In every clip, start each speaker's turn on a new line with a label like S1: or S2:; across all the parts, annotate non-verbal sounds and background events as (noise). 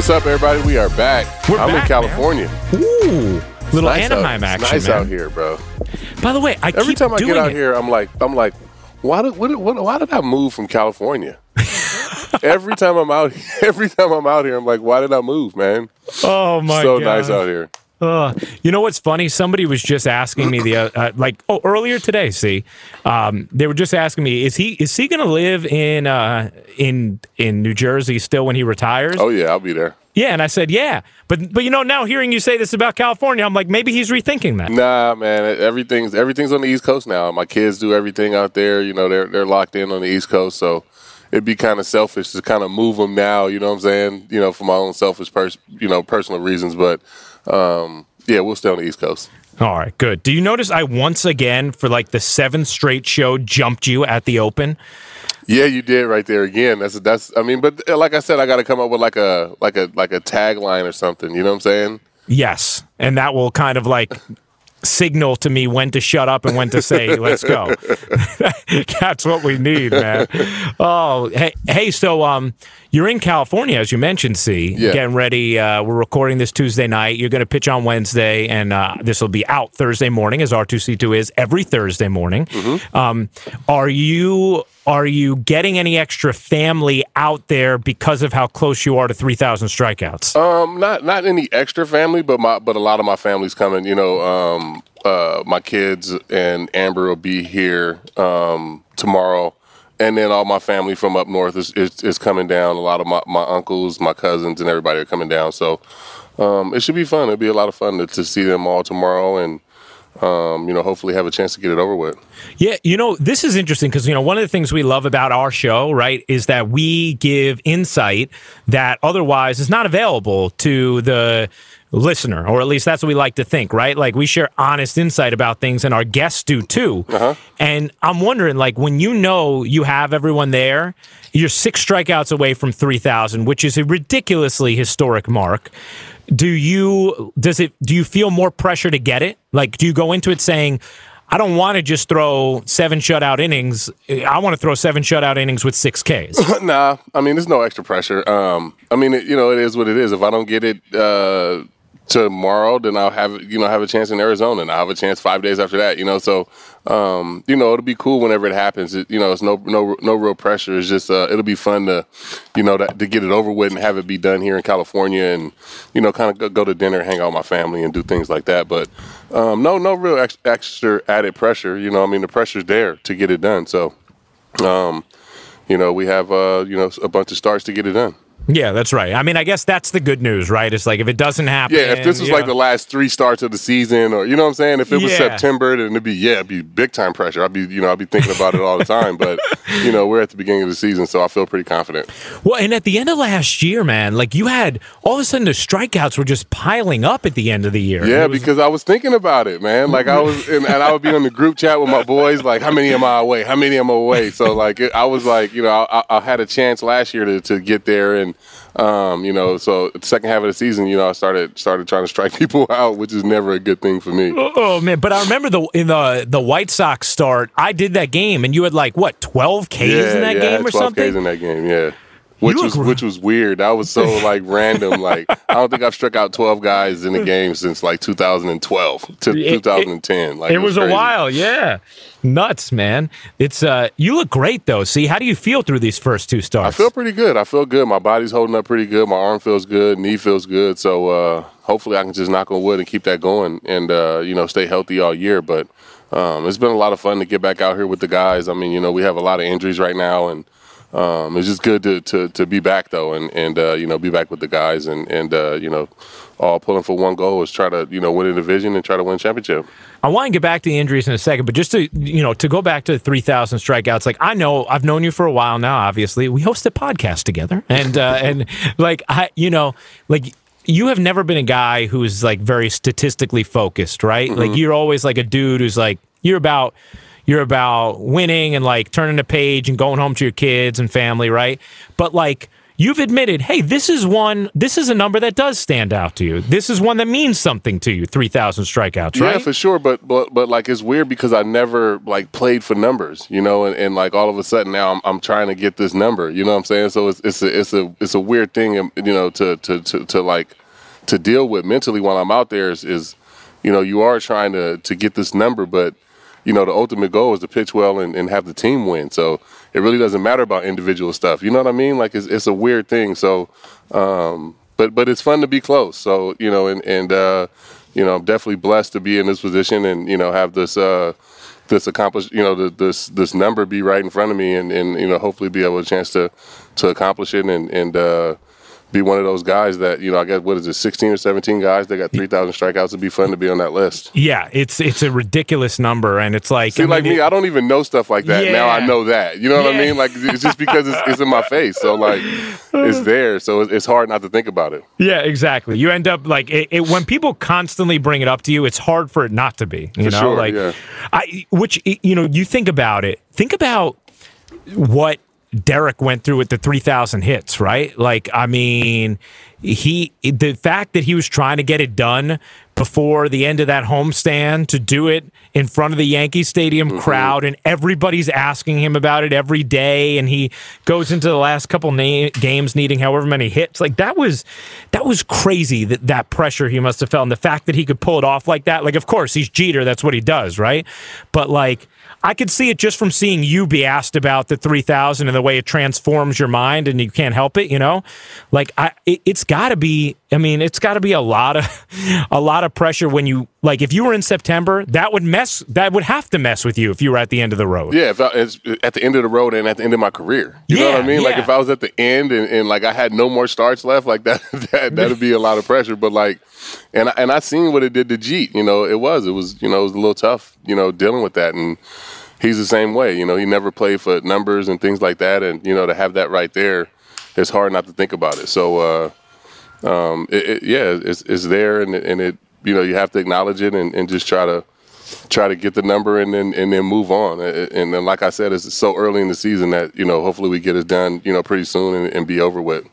S1: What's up, everybody? We are back.
S2: We're
S1: I'm
S2: back,
S1: in California.
S2: Ooh, little
S1: Nice out-
S2: Anaheim
S1: it's
S2: action,
S1: Nice
S2: man.
S1: out here, bro.
S2: By the way, I
S1: Every
S2: keep
S1: time I
S2: doing
S1: get out
S2: it.
S1: here, I'm like, I'm like, why did, what, what, why did I move from California? (laughs) every time I'm out, (laughs) every time I'm out here, I'm like, why did I move, man?
S2: Oh my
S1: so
S2: god,
S1: nice out here.
S2: Uh, you know what's funny? Somebody was just asking me the uh, uh, like oh earlier today. See, um, they were just asking me is he is he going to live in uh, in in New Jersey still when he retires?
S1: Oh yeah, I'll be there.
S2: Yeah, and I said yeah, but but you know now hearing you say this about California, I'm like maybe he's rethinking that.
S1: Nah, man, everything's everything's on the East Coast now. My kids do everything out there. You know, they're they're locked in on the East Coast, so it'd be kind of selfish to kind of move them now. You know what I'm saying? You know, for my own selfish, pers- you know, personal reasons. But um, yeah, we'll stay on the East Coast.
S2: All right, good. Do you notice I once again for like the seventh straight show jumped you at the open?
S1: Yeah, you did right there again. That's that's. I mean, but uh, like I said, I got to come up with like a like a like a tagline or something. You know what I'm saying?
S2: Yes, and that will kind of like signal to me when to shut up and when to say (laughs) let's go. (laughs) That's what we need, man. Oh, hey, hey. So, um, you're in California, as you mentioned. See,
S1: Yeah.
S2: getting ready. Uh, we're recording this Tuesday night. You're going to pitch on Wednesday, and uh, this will be out Thursday morning, as R2C2 is every Thursday morning. Um, are you? Are you getting any extra family out there because of how close you are to 3,000 strikeouts?
S1: Um, not not any extra family, but my but a lot of my family's coming. You know, um, uh, my kids and Amber will be here um, tomorrow, and then all my family from up north is, is, is coming down. A lot of my, my uncles, my cousins, and everybody are coming down. So um, it should be fun. It'll be a lot of fun to, to see them all tomorrow, and um, you know, hopefully have a chance to get it over with.
S2: Yeah, you know, this is interesting because, you know, one of the things we love about our show, right, is that we give insight that otherwise is not available to the listener, or at least that's what we like to think, right? Like we share honest insight about things and our guests do too. And I'm wondering, like, when you know you have everyone there, you're six strikeouts away from 3,000, which is a ridiculously historic mark. Do you does it do you feel more pressure to get it? Like do you go into it saying I don't want to just throw seven shutout innings. I want to throw seven shutout innings with six Ks. (laughs)
S1: nah, I mean, there's no extra pressure. Um, I mean, it, you know, it is what it is. If I don't get it uh, tomorrow, then I'll have you know have a chance in Arizona, and I'll have a chance five days after that. You know, so um, you know it'll be cool whenever it happens. It, you know, it's no no no real pressure. It's just uh, it'll be fun to you know to, to get it over with and have it be done here in California, and you know, kind of go, go to dinner, hang out with my family, and do things like that. But um, no no real ex- extra added pressure. You know, I mean the pressure's there to get it done. So. Um, you know, we have uh, you know a bunch of starts to get it done.
S2: Yeah, that's right. I mean, I guess that's the good news, right? It's like if it doesn't happen.
S1: Yeah, if this was like
S2: know-
S1: the last three starts of the season, or you know what I'm saying, if it was
S2: Yeah.
S1: September, then it'd be yeah, it'd be big time pressure. I'd be you know I'd be thinking about it all the time. But (laughs) you know, we're at the beginning of the season, so I feel pretty confident.
S2: Well, and at the end of last year, man, like you had all of a sudden the strikeouts were just piling up at the end of the year.
S1: Yeah,
S2: was-
S1: because I was thinking about it, man. Like I was, and, and I would be on the group chat with my boys, like, how many am I away? How many am I away? So like, it, I was like, you know, I, I had a chance last year to, to get there, and um, you know, so the second half of the season, you know, I started started trying to strike (laughs) people out, which is never a good thing for me.
S2: Oh man! But I remember the in the the White Sox start. I did that game, and you had like what twelve Ks in that
S1: yeah,
S2: game or
S1: 12
S2: something.
S1: Ks in that game, yeah. Which was which was weird. That was so (laughs) like random. Like I don't think I've struck out twelve guys in a game since like 2012 to
S2: It- it-
S1: 2010. Like
S2: it was a while, yeah. Nuts, man. It's uh, you look great though. See, how do you feel through these first two starts?
S1: I feel pretty good. I feel good. My body's holding up pretty good. My arm feels good. Knee feels good. So uh, hopefully I can just knock on wood and keep that going and uh, you know stay healthy all year. But um, it's been a lot of fun to get back out here with the guys. I mean, you know, we have a lot of injuries right now, and um, it's just good to, to, to be back though, and and uh, you know be back with the guys, and and uh, you know all pulling for one goal is try to you know win a division and try to win championship.
S2: I want to get back to the injuries in a second, but just to you know to go back to the three thousand strikeouts. Like I know I've known you for a while now. Obviously, we host a podcast together, and uh, and like I, you know, like you have never been a guy who's like very statistically focused, right? Like you're always like a dude who's like you're about you're about winning and like turning the page and going home to your kids and family, right? But like you've admitted, hey, this is one, this is a number that does stand out to you. This is one that means something to you. Three thousand strikeouts, right?
S1: Yeah, for sure. But but but like it's weird because I never like played for numbers, you know, and, and like all of a sudden now I'm I'm trying to get this number. You know what I'm saying? So it's it's a it's a it's a weird thing, um, you know, to to to, to like to deal with mentally while I'm out there is, is you know you are trying to to get this number, but you know the ultimate goal is to pitch well and, and have the team win. So it really doesn't matter about individual stuff. You know what I mean? Like it's it's a weird thing. So, um, but but it's fun to be close. So you know, and and uh, you know, I'm definitely blessed to be in this position and you know have this. Uh, this accomplish, you know, the, this this number be right in front of me, and, and you know, hopefully be able to chance to to accomplish it, and and uh, be one of those guys that you know I guess what is it, sixteen or seventeen guys that got three thousand strikeouts. It'd be fun to be on that list.
S2: Yeah, it's it's a ridiculous number, and it's like
S1: see, I mean, like me, it, I don't even know stuff like that. Yeah. Now I know that. You know what yeah. I mean? Like it's just because it's, it's, in my face, so like it's (laughs) there, so it's hard not to think about it.
S2: Yeah, exactly. You end up like it, it, when people constantly bring it up to you, it's hard for it not to be. You
S1: for
S2: know,
S1: sure,
S2: like
S1: yeah.
S2: I which you know you think about it. Think about what Derek went through with the 3,000 hits, right? Like, I mean, he the fact that he was trying to get it done before the end of that homestand to do it in front of the Yankee Stadium mm-hmm. crowd and everybody's asking him about it every day and he goes into the last couple na- games needing however many hits like that was that was crazy that that pressure he must have felt and the fact that he could pull it off like that like of course he's Jeter that's what he does right but like I could see it just from seeing you be asked about the 3000 and the way it transforms your mind and you can't help it, you know? Like I it, has got to be I mean, it's got to be a lot of (laughs) a lot of pressure when you like if you were in September, that would mess that would have to mess with you if you were at the end of the road.
S1: Yeah, if I, it's at the end of the road and at the end of my career. You yeah, know what I mean? Yeah. Like if I was at the end and, and like I had no more starts left, like (laughs) that that that'd be a lot of pressure, but like and I, and I seen what it did to Jeet. You know, it was it was you know it was a little tough. You know, dealing with that, and he's the same way. You know, he never played for numbers and things like that, and you know to have that right there, it's hard not to think about it. So, uh, um, it, it, yeah, it's it's there, and and it you know you have to acknowledge it and, and just try to try to get the number and then and then move on. And then, like I said, it's so early in the season that you know hopefully we get it done you know pretty soon and, and be over with.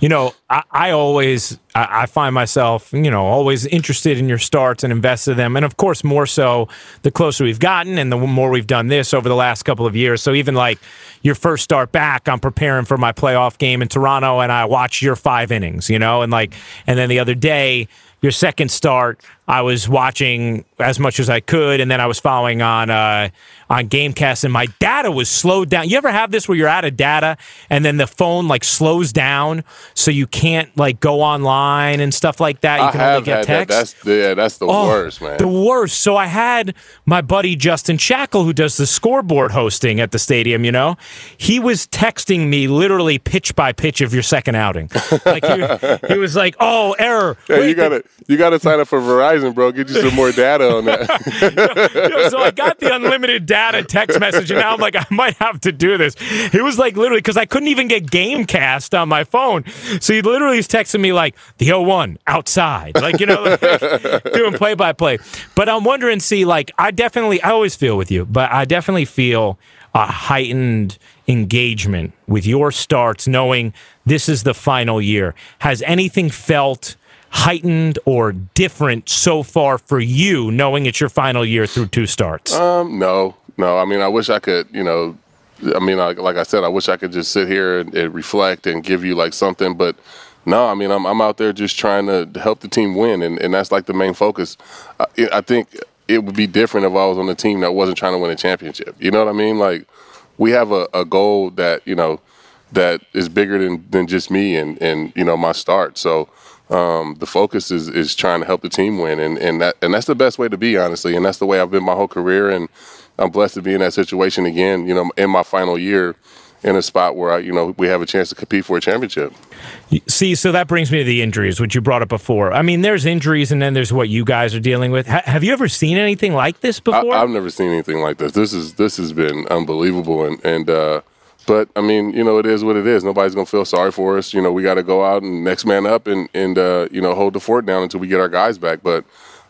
S2: You know, I, I always I, I, find myself, you know, always interested in your starts and invested in them, and of course, more so the closer we've gotten and the more we've done this over the last couple of years. So even like your first start back, I'm preparing for my playoff game in Toronto, and I watch your five innings, you know, and like, and then the other day, your second start, I was watching as much as I could, and then I was following on uh, on GameCast, and my data was slowed down. You ever have this where you're out of data, and then the phone like slows down, so you can't like go online and stuff like that. You
S1: I
S2: can
S1: have
S2: only get
S1: text. That. That's yeah, that's the oh, worst, man.
S2: The worst. So I had my buddy Justin Shackil, who does the scoreboard hosting at the stadium. You know, he was texting me literally pitch by pitch of your second outing. Like he, he was like, "Oh, error." (laughs)
S1: Yeah, Wait, you gotta you gotta sign up for Verizon, bro. Get you some more data on
S2: that. (laughs) so I got the unlimited data text message, and now I'm like, I might have to do this. It was like literally because I couldn't even get GameCast on my phone. So he literally is texting me like the 01 outside, like you know, like, (laughs) doing play by play. But I'm wondering, see, like I definitely, I always feel with you, but I definitely feel a heightened engagement with your starts, knowing this is the final year. Has anything felt heightened or different so far for you, knowing it's your final year through two starts?
S1: Um, no, no. I mean, I wish I could, you know, I mean, like, like I said, I wish I could just sit here and, and, reflect and give you like something, but no, I mean, I'm, I'm out there just trying to help the team win, and, and that's like the main focus. I, I think it would be different if I was on a team that wasn't trying to win a championship. You know what I mean? Like, we have a, a goal that, you know, that is bigger than, than just me and, and, you know, my start. So, um, the focus is is trying to help the team win, and and that and that's the best way to be, honestly, and that's the way I've been my whole career, and I'm blessed to be in that situation again. You know, in my final year, in a spot where I, you know we have a chance to compete for a championship.
S2: See, so that brings me to the injuries, which you brought up before. I mean, there's injuries, and then there's what you guys are dealing with. have you ever seen anything like this before?
S1: I, have never seen anything like this. This is this has been unbelievable, and and uh, but I mean, you know, it is what it is. Nobody's gonna feel sorry for us. You know, we got to go out and next man up and and uh, you know hold the fort down until we get our guys back. But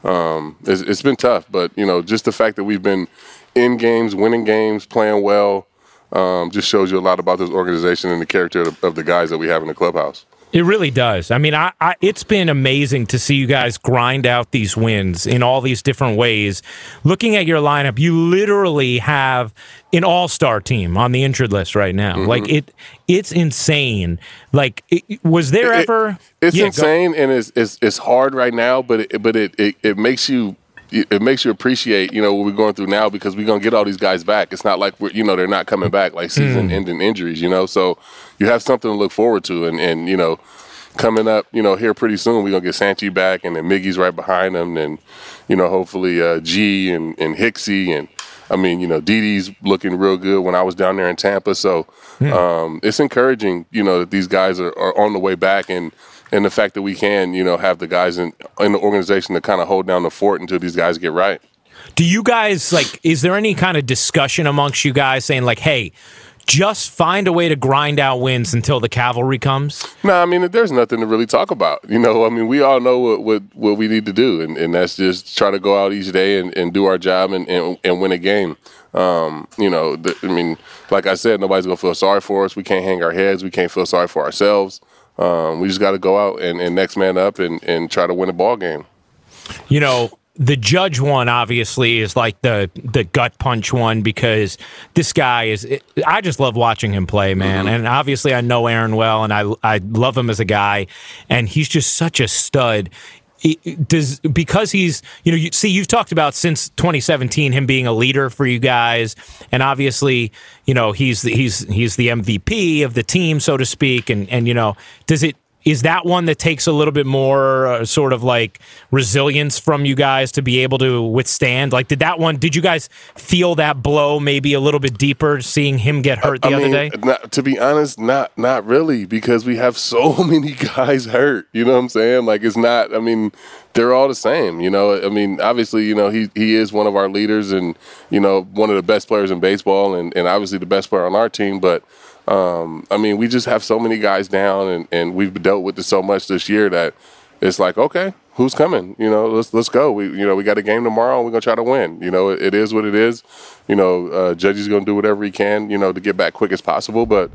S1: um, it's, it's been tough. But you know, just the fact that we've been in games, winning games, playing well, um, just shows you a lot about this organization and the character of the, of the guys that we have in the clubhouse.
S2: It really does. I mean, I, I, it's been amazing to see you guys grind out these wins in all these different ways. Looking at your lineup, you literally have an all-star team on the injured list right now. Mm-hmm. Like it, it's insane. Like, it, was there
S1: it,
S2: ever?
S1: It's yeah, insane go. and it's, it's it's hard right now, but it, but it, it it makes you it makes you appreciate, you know, what we're going through now because we're gonna get all these guys back. It's not like we're, you know, they're not coming back like season-ending mm. injuries, you know. So you have something to look forward to, and and you know, coming up, you know, here pretty soon we're gonna get Santi back, and then Miggy's right behind him, and you know, hopefully uh, G and and Hicksy, and I mean, you know, Didi's looking real good when I was down there in Tampa. So mm. um, it's encouraging, you know, that these guys are, are on the way back and and the fact that we can, you know, have the guys in in the organization to kind of hold down the fort until these guys get right.
S2: Do you guys like? Is there any kind of discussion amongst you guys saying like, "Hey"? just find a way to grind out wins until the cavalry comes?
S1: No, I mean, there's nothing to really talk about. You know, I mean, we all know what what, what we need to do, and, and that's just try to go out each day and, and do our job and, and, and win a game. Um, you know, the, I mean, like I said, nobody's gonna feel sorry for us. We can't hang our heads. We can't feel sorry for ourselves. Um, we just got to go out and, and next man up and, and try to win a ball game.
S2: You know, the judge one obviously is like the the gut punch one because this guy is I just love watching him play man mm-hmm. and obviously I know Aaron well and I I love him as a guy and he's just such a stud does because he's you know you see you've talked about since 2017 him being a leader for you guys. And obviously you know he's he's he's the MVP of the team so to speak. And and you know does it is that one that takes a little bit more uh, sort of like resilience from you guys to be able to withstand? Like, did that one? Did you guys feel that blow maybe a little bit deeper, seeing him get hurt the I other day?
S1: Not, to be honest, not not really, because we have so (laughs) many guys hurt. You know what I'm saying? Like, it's not. I mean, they're all the same. You know, I mean, obviously, you know, he he is one of our leaders, and you know, one of the best players in baseball, and and obviously the best player on our team, but um, I mean, we just have so many guys down, and, and we've dealt with it so much this year that it's like, okay, who's coming? You know, let's let's go. We you know we got a game tomorrow, and we're gonna try to win. You know, it, it is what it is. You know, uh, Judge's gonna do whatever he can, you know, to get back quick as possible, but.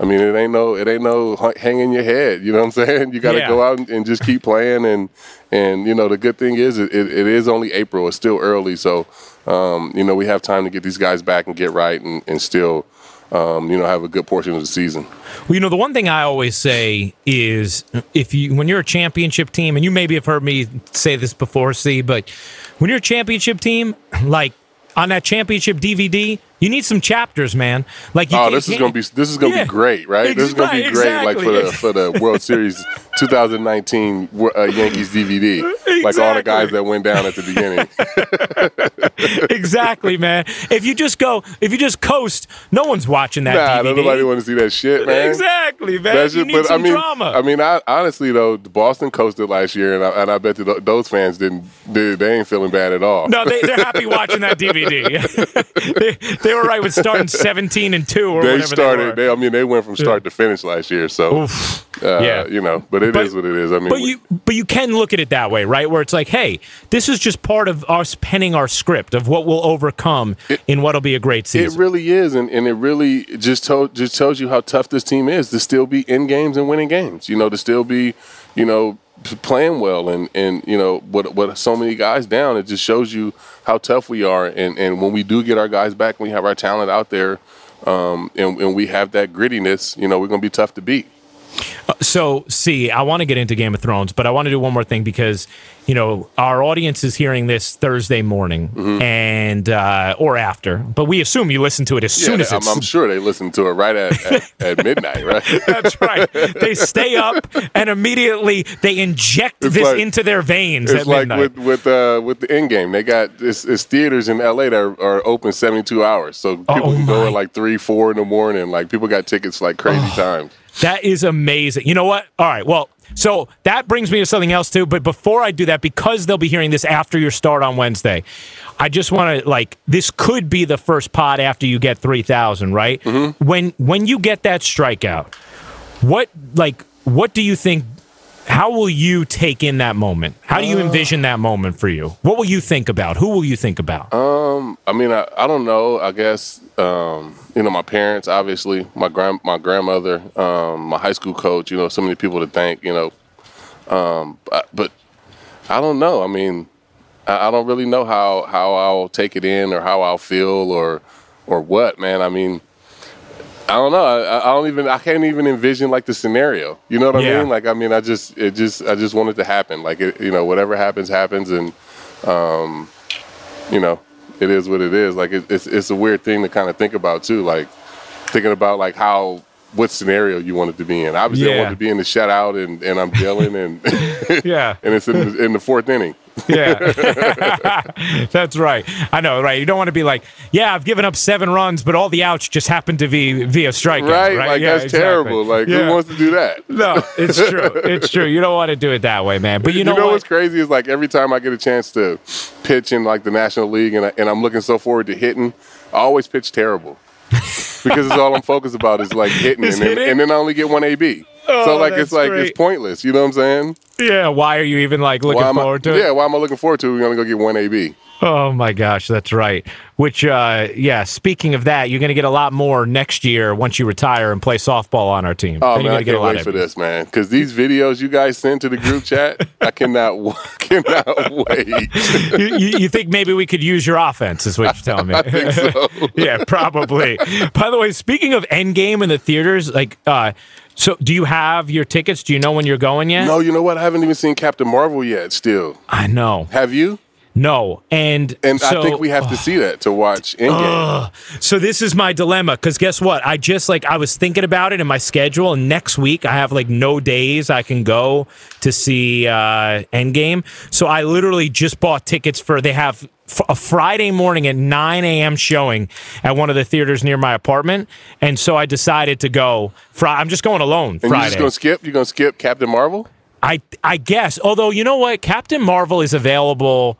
S1: I mean, it ain't no, it ain't no hanging your head. You know what I'm (laughs) saying? You got to yeah. go out and, and, just keep playing. And and you know, the good thing is, it, it is only April. It's still early, so um, you know, we have time to get these guys back and get right, and, and still um, you know, have a good portion of the season.
S2: Well, you know, the one thing I always say is if you, when you're a championship team, and you maybe have heard me say this before, see, but when you're a championship team, like on that championship DVD, you need some chapters, man. Like,
S1: oh, this is gonna be this is gonna yeah. be great, right? This is gonna be great, exactly. like for the for the World Series (laughs) 2019 uh, Yankees DVD, exactly. like all the guys that went down at the beginning. (laughs)
S2: exactly, man. If you just go, if you just coast, no one's watching that.
S1: Nah,
S2: DVD.
S1: nobody want to see that shit, man.
S2: Exactly, man. That's just, but I
S1: mean,
S2: drama.
S1: I mean, I, honestly though, Boston coasted last year, and I, and I bet that those fans didn't. They, they, ain't feeling bad at all.
S2: No, they, are happy watching that DVD. (laughs) they, they, were right with starting (laughs) 17 and two or
S1: they
S2: whatever.
S1: Started,
S2: they,
S1: I mean, they went from start to finish last year, so uh, yeah, you know. But it but, is what it is. I mean,
S2: but you but you can look at it that way, right? Where it's like, hey, this is just part of us penning our script of what we'll overcome it, in what'll be a great season.
S1: It really is, and, and it really just told just tells you how tough this team is to still be in games and winning games. You know, to still be, you know, playing well and and you know what what so many guys down it just shows you how tough we are. And and when we do get our guys back we have our talent out there um, and, and we have that grittiness you know we're going to be tough to beat
S2: so, see, I want to get into Game of Thrones, but I want to do one more thing because you know our audience is hearing this Thursday morning mm-hmm. and uh, or after, but we assume you listen to it as yeah, soon as
S1: I'm, I'm, sure they listen to it right at, at, at (laughs) midnight, right?
S2: That's right. They stay up and immediately they inject it's this like, into their veins.
S1: It's like midnight. with with uh, with the Endgame. They got it's, it's, theaters in LA that are, are, open 72 hours, so people oh, can go at like three, four in the morning. Like people got tickets like crazy oh. times.
S2: That is amazing. You know what? All right. Well, so that brings me to something else too. But before I do that, because they'll be hearing this after your start on Wednesday, I just want to like this could be the first pot after you get three thousand, right? Mm-hmm. When when you get that strikeout, what like what do you think how will you take in that moment? How do you envision that moment for you? What will you think about? Who will you think about?
S1: Um, I mean, I, I don't know. I guess um, you know my parents, obviously, my grand my grandmother, um, my high school coach. You know, so many people to thank. You know, um, but, but I don't know. I mean, I, I don't really know how how I'll take it in or how I'll feel or or what, man. I mean. I don't know. I, I don't even. I can't even envision like the scenario. You know what I
S2: Yeah.
S1: mean? Like, I mean, I just, it just, I just want it to happen. Like, it, you know, whatever happens, happens, and um, you know, it is what it is. Like it, it's it's a weird thing to kind of think about too. Like thinking about like how what scenario you wanted to be in. Obviously, I wanted to be in the shutout and and I'm dealing and (laughs)
S2: yeah. (laughs)
S1: and it's in the, in the fourth inning.
S2: Yeah. (laughs) That's right. I know, right? You don't want to be like, yeah, I've given up seven runs, but all the outs just happened to be via strikeout.
S1: Right?
S2: Right?
S1: Like
S2: Yeah,
S1: that's
S2: exactly.
S1: terrible. Like
S2: Yeah.
S1: who wants to do that? (laughs)
S2: No, it's true. (laughs) It's true. You don't want to do it that way, man. But you know, what?
S1: what's crazy is like every time I get a chance to pitch in like the National League and, I, and I'm looking so forward to hitting, I always pitch terrible because it's all I'm focused about is like hitting, and then,
S2: hitting?
S1: and then I only get one AB.
S2: Oh,
S1: so like it's like
S2: great.
S1: it's pointless. You know what I'm saying?
S2: Yeah. Why are you even like looking
S1: am I-
S2: forward to it?
S1: Yeah, why am I looking forward to? it? We're gonna go get one AB.
S2: Oh my gosh, that's right. Which, uh, yeah. Speaking of that, you're to get a lot more next year once you retire and play softball on our team.
S1: Oh
S2: Then
S1: man, I
S2: gonna get a
S1: can't wait for this, man. Because these videos you guys send to the group chat, I cannot, (laughs) cannot wait. (laughs)
S2: you, you, you think maybe we could use your offense? Is what you're telling me? (laughs)
S1: I think so.
S2: yeah, probably. By the way, speaking of Endgame in the theaters, like, uh, so do you have your tickets? Do you know when you're going yet?
S1: No, you know what? I haven't even seen Captain Marvel yet. Still,
S2: I know.
S1: have you?
S2: No, and
S1: And
S2: so,
S1: I think we have to see that to watch (sighs) Endgame.
S2: So this is my dilemma because guess what? I just like I was thinking about it in my schedule, and next week I have like no days I can go to see uh, Endgame. So I literally just bought tickets for they have f- a Friday morning at 9 a.m. showing at one of the theaters near my apartment, and so I decided to go. Fri- I'm just going alone
S1: and you're just gonna skip? You're gonna skip Captain Marvel?
S2: I I guess. Although you know what, Captain Marvel is available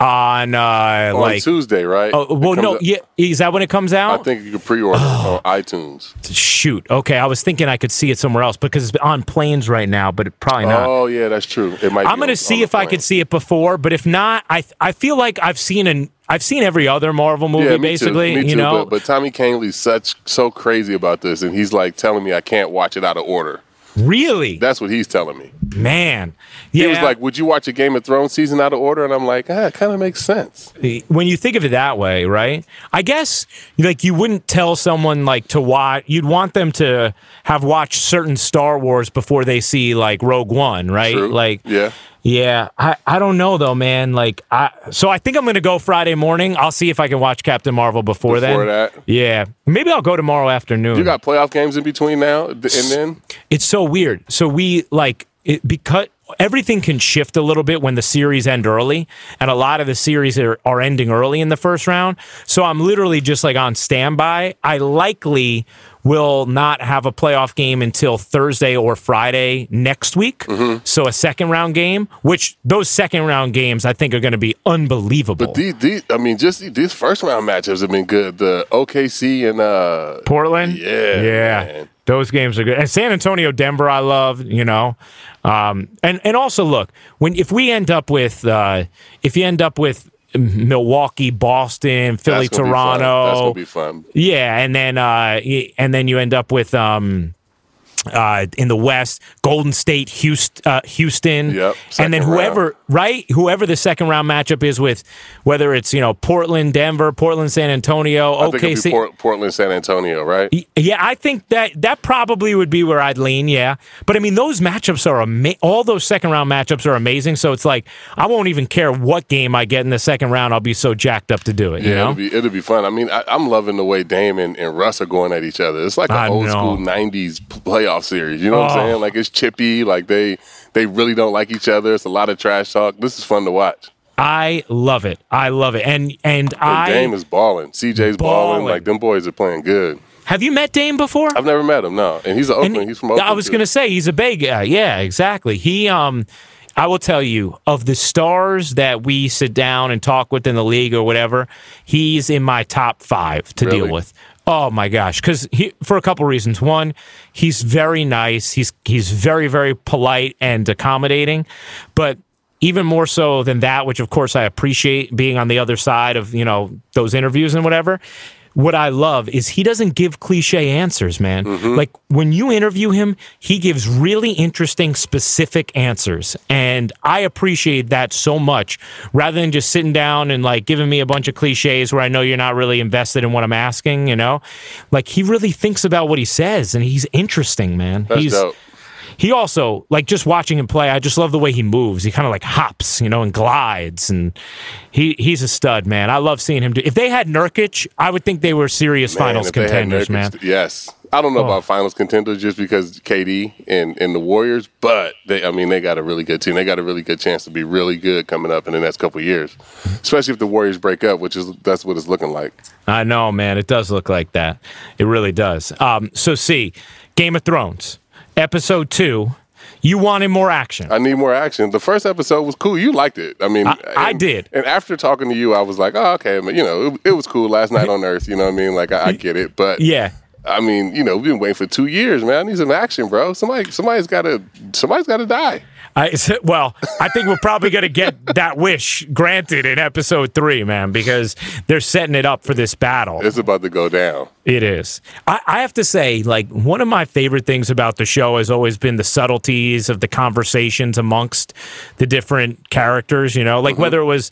S2: on uh,
S1: On
S2: like.
S1: Tuesday, right?
S2: Oh, well, no,
S1: up-
S2: yeah, is that when it comes out?
S1: I think you can pre-order it on iTunes.
S2: Shoot. Okay, I was thinking I could see it somewhere else because it's on planes right now, but it probably not.
S1: Oh yeah, that's true. It might.
S2: I'm gonna
S1: on-
S2: see
S1: on
S2: if I could see it before, but if not, I I feel like I've seen an I've seen every other Marvel movie
S1: Yeah,
S2: basically.
S1: too.
S2: You know,
S1: but, but Tommy Canley's such so crazy about this, and he's like telling me I can't watch it out of order.
S2: Really,
S1: That's what he's telling me.
S2: man. Yeah,
S1: He was like, "Would you watch a Game of Thrones season out of order?" And I'm like, "Ah, it kind of makes sense."
S2: when you think of it that way, right? I guess like you wouldn't tell someone like to watch. You'd want them to have watched certain Star Wars before they see like Rogue One, right?
S1: True.
S2: Like,
S1: Yeah.
S2: Yeah. I I don't know though, man. Like, I so I think I'm gonna go Friday morning. I'll see if I can watch Captain Marvel before,
S1: Before
S2: then.
S1: that.
S2: Yeah, maybe I'll go tomorrow afternoon.
S1: You got playoff games in between now and then.
S2: it's so weird. So we like it because everything can shift a little bit when the series end early, and a lot of the series are, are ending early in the first round. So I'm literally just like on standby. I likely will not have a playoff game until Thursday or Friday next week. So a second round game, which those second round games I think are going to be unbelievable.
S1: These, these, I mean, just these first round matchups have been good. The OKC and uh,
S2: Portland.
S1: Yeah,
S2: yeah.
S1: man.
S2: Those games are good. And San Antonio, Denver, I love. You know, um, and and also look when if we end up with uh, if you end up with Milwaukee, Boston, Philly,
S1: that's gonna be fun.
S2: Toronto,
S1: That's gonna be fun.
S2: yeah, and then uh, and then you end up with um, uh, in the West, Golden State, Houston, uh, Houston,
S1: Yep,
S2: and then whoever right, whoever the second round matchup is with, whether it's you know Portland, Denver, Portland, San Antonio,
S1: I
S2: OKC.
S1: Port- Portland, San Antonio, right?
S2: Yeah, I think that that probably would be where I'd lean. Yeah, but I mean, those matchups are ama- all those second round matchups are amazing. So it's like I won't even care what game I get in the second round. I'll be so jacked up to do it. You
S1: Yeah,
S2: know,
S1: it'll be it'll be fun. I mean, I, I'm loving the way Dame and, and Russ are going at each other. It's like
S2: I
S1: an old
S2: know.
S1: school '90s p- playoff series. You know what
S2: Oh.
S1: I'm saying? Like it's chippy. Like they they really don't like each other. It's a lot of trash talk. This is fun to watch.
S2: I love it. I love it. And and
S1: And
S2: I
S1: Dame is balling. CJ's balling. Like them boys are playing good.
S2: have you met Dame before?
S1: I've never met him. No, and he's an
S2: And
S1: he's from Oakland.
S2: I was
S1: too.
S2: to say he's a big guy. Yeah, exactly. He um I will tell you of the stars that we sit down and talk with in the league or whatever, he's in my top 5 to deal with. Oh my gosh, because for a couple reasons. One, he's very nice. He's he's very very polite and accommodating, but even more so than that, which of course I appreciate being on the other side of you know those interviews and whatever what I love is he doesn't give cliche answers, man. Mm-hmm. Like when you interview him, he gives really interesting, specific answers. And I appreciate that so much rather than just sitting down and like giving me a bunch of cliches where I know you're not really invested in what I'm asking, you know? Like he really thinks about what he says and he's interesting, man.
S1: That's
S2: he's
S1: dope.
S2: He also like just watching him play. I just love the way he moves. He kind of like hops, you know, and glides, and he he's a stud, man. I love seeing him do. If they had Nurkic, I would think they were serious
S1: Man,
S2: finals
S1: if they had
S2: contenders,
S1: Nurkic-
S2: man.
S1: Yes. I don't know
S2: Oh.
S1: about finals contenders just because KD and, and the Warriors, but they I mean they got a really good team. They got a really good chance to be really good coming up in the next couple of years. Especially if the Warriors break up, which is that's what it's looking like.
S2: I know, man. It does look like that. It really does. Um, so, see, Game of Thrones, episode two. You wanted more action.
S1: I need more action. The first episode was cool. You liked it. I mean,
S2: I- I did.
S1: And after talking to you, I was like, oh, okay. But, you know, it, it was cool last night on Earth. You know what I mean? Like, I, I get it. But
S2: yeah.
S1: I mean, you know, we've been waiting for two years, man. I need some action, bro. Somebody, somebody's got to, somebody's got to die.
S2: I, well, I think we're probably going to get that wish granted in episode three, man, because they're setting it up for this battle.
S1: It's about to go down.
S2: It is. I, I have to say, like, one of my favorite things about the show has always been the subtleties of the conversations amongst the different characters, you know, like
S1: Mm-hmm.
S2: whether it was.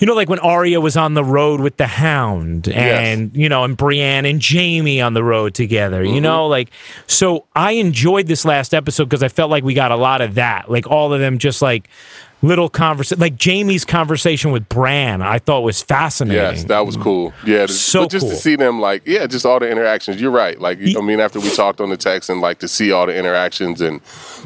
S2: You know, like when Arya was on the road with the Hound, and you know, and Brienne and Jaime on the road together.
S1: Mm-hmm.
S2: You know, like so. I enjoyed this last episode because I felt like we got a lot of that. Like all of them, just like little conversation, like Jaime's conversation with Bran. I thought was fascinating.
S1: Yes, that was cool. Yeah, to-
S2: So
S1: but just
S2: cool.
S1: to see them, like, yeah, just all the interactions. You're right. Like, I mean, after we talked on the text and like to see all the interactions and,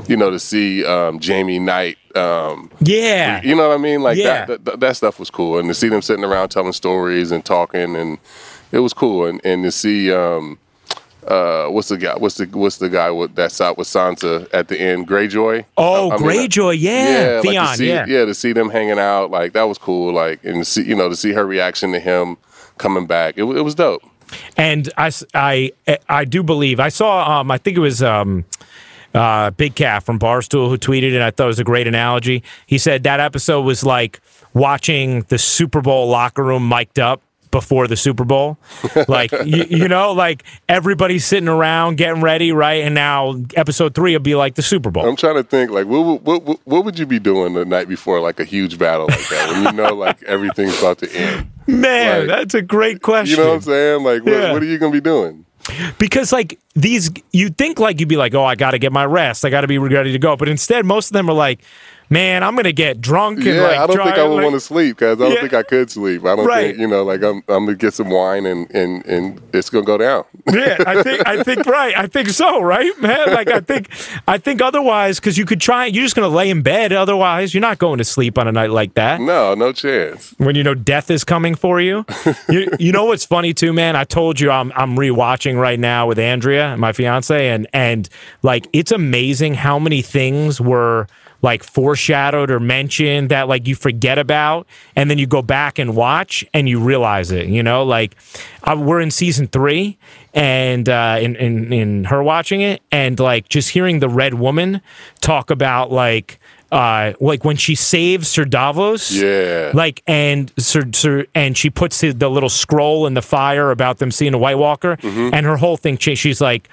S1: you know, to see um, Jaime Knight, um,
S2: yeah,
S1: you know what I mean? Like
S2: Yeah.
S1: that, that, that stuff was cool, and to see them sitting around telling stories and talking, and it was cool, and and to see. Um, uh, what's the guy? What's the what's the guy with that's out with Sansa at the end? Greyjoy.
S2: Oh,
S1: I- I mean,
S2: Greyjoy, yeah,
S1: like to see,
S2: yeah.
S1: to see them hanging out, like that was cool. Like, and to see, you know, to see her reaction to him coming back, it, it was dope.
S2: And I, I, I do believe I saw. Um, I think it was um, uh, Big Cat from Barstool who tweeted, and I thought it was a great analogy. He said that episode was like watching the Super Bowl locker room mic'd up before the Super Bowl. (laughs) Like you, you know, like everybody's sitting around getting ready, right? And now episode three will be like the Super Bowl.
S1: I'm trying to think, like, what, would- what, what, what would you be doing the night before, like a huge battle like that, when you know, like, everything's about to end?
S2: Man,
S1: like-
S2: that's a great question.
S1: You know what I'm saying? Like, what,
S2: Yeah.
S1: what are you gonna be doing?
S2: Because like these you'd think like you'd be like oh i gotta get my rest. I gotta be ready to go. But instead most of them are like man i'm gonna get drunk and
S1: Yeah,
S2: like
S1: I don't think I would
S2: like-
S1: want to sleep because I don't
S2: Yeah.
S1: think I could sleep. I don't
S2: Right.
S1: think you know, like I'm, I'm gonna get some wine and and and it's gonna go down.
S2: yeah i think i think (laughs) right i think so right man like i think i think otherwise because you could try you're just gonna lay in bed otherwise you're not going to sleep on a night like that
S1: no, no chance.
S2: when you know death is coming for you. (laughs) you you know what's funny too, man? I told you I'm I'm rewatching right now with Andrea, my fiance, and and like it's amazing how many things were like foreshadowed or mentioned that like you forget about and then you go back and watch and you realize it you know like uh, we're in season three and uh in, in in her watching it and like just hearing the red woman talk about like uh like when she saves sir davos
S1: Yeah.
S2: like and Sir, Sir, and she puts the the little scroll in the fire about them seeing a White Walker,
S1: Mm-hmm.
S2: and her whole thing. She, she's like,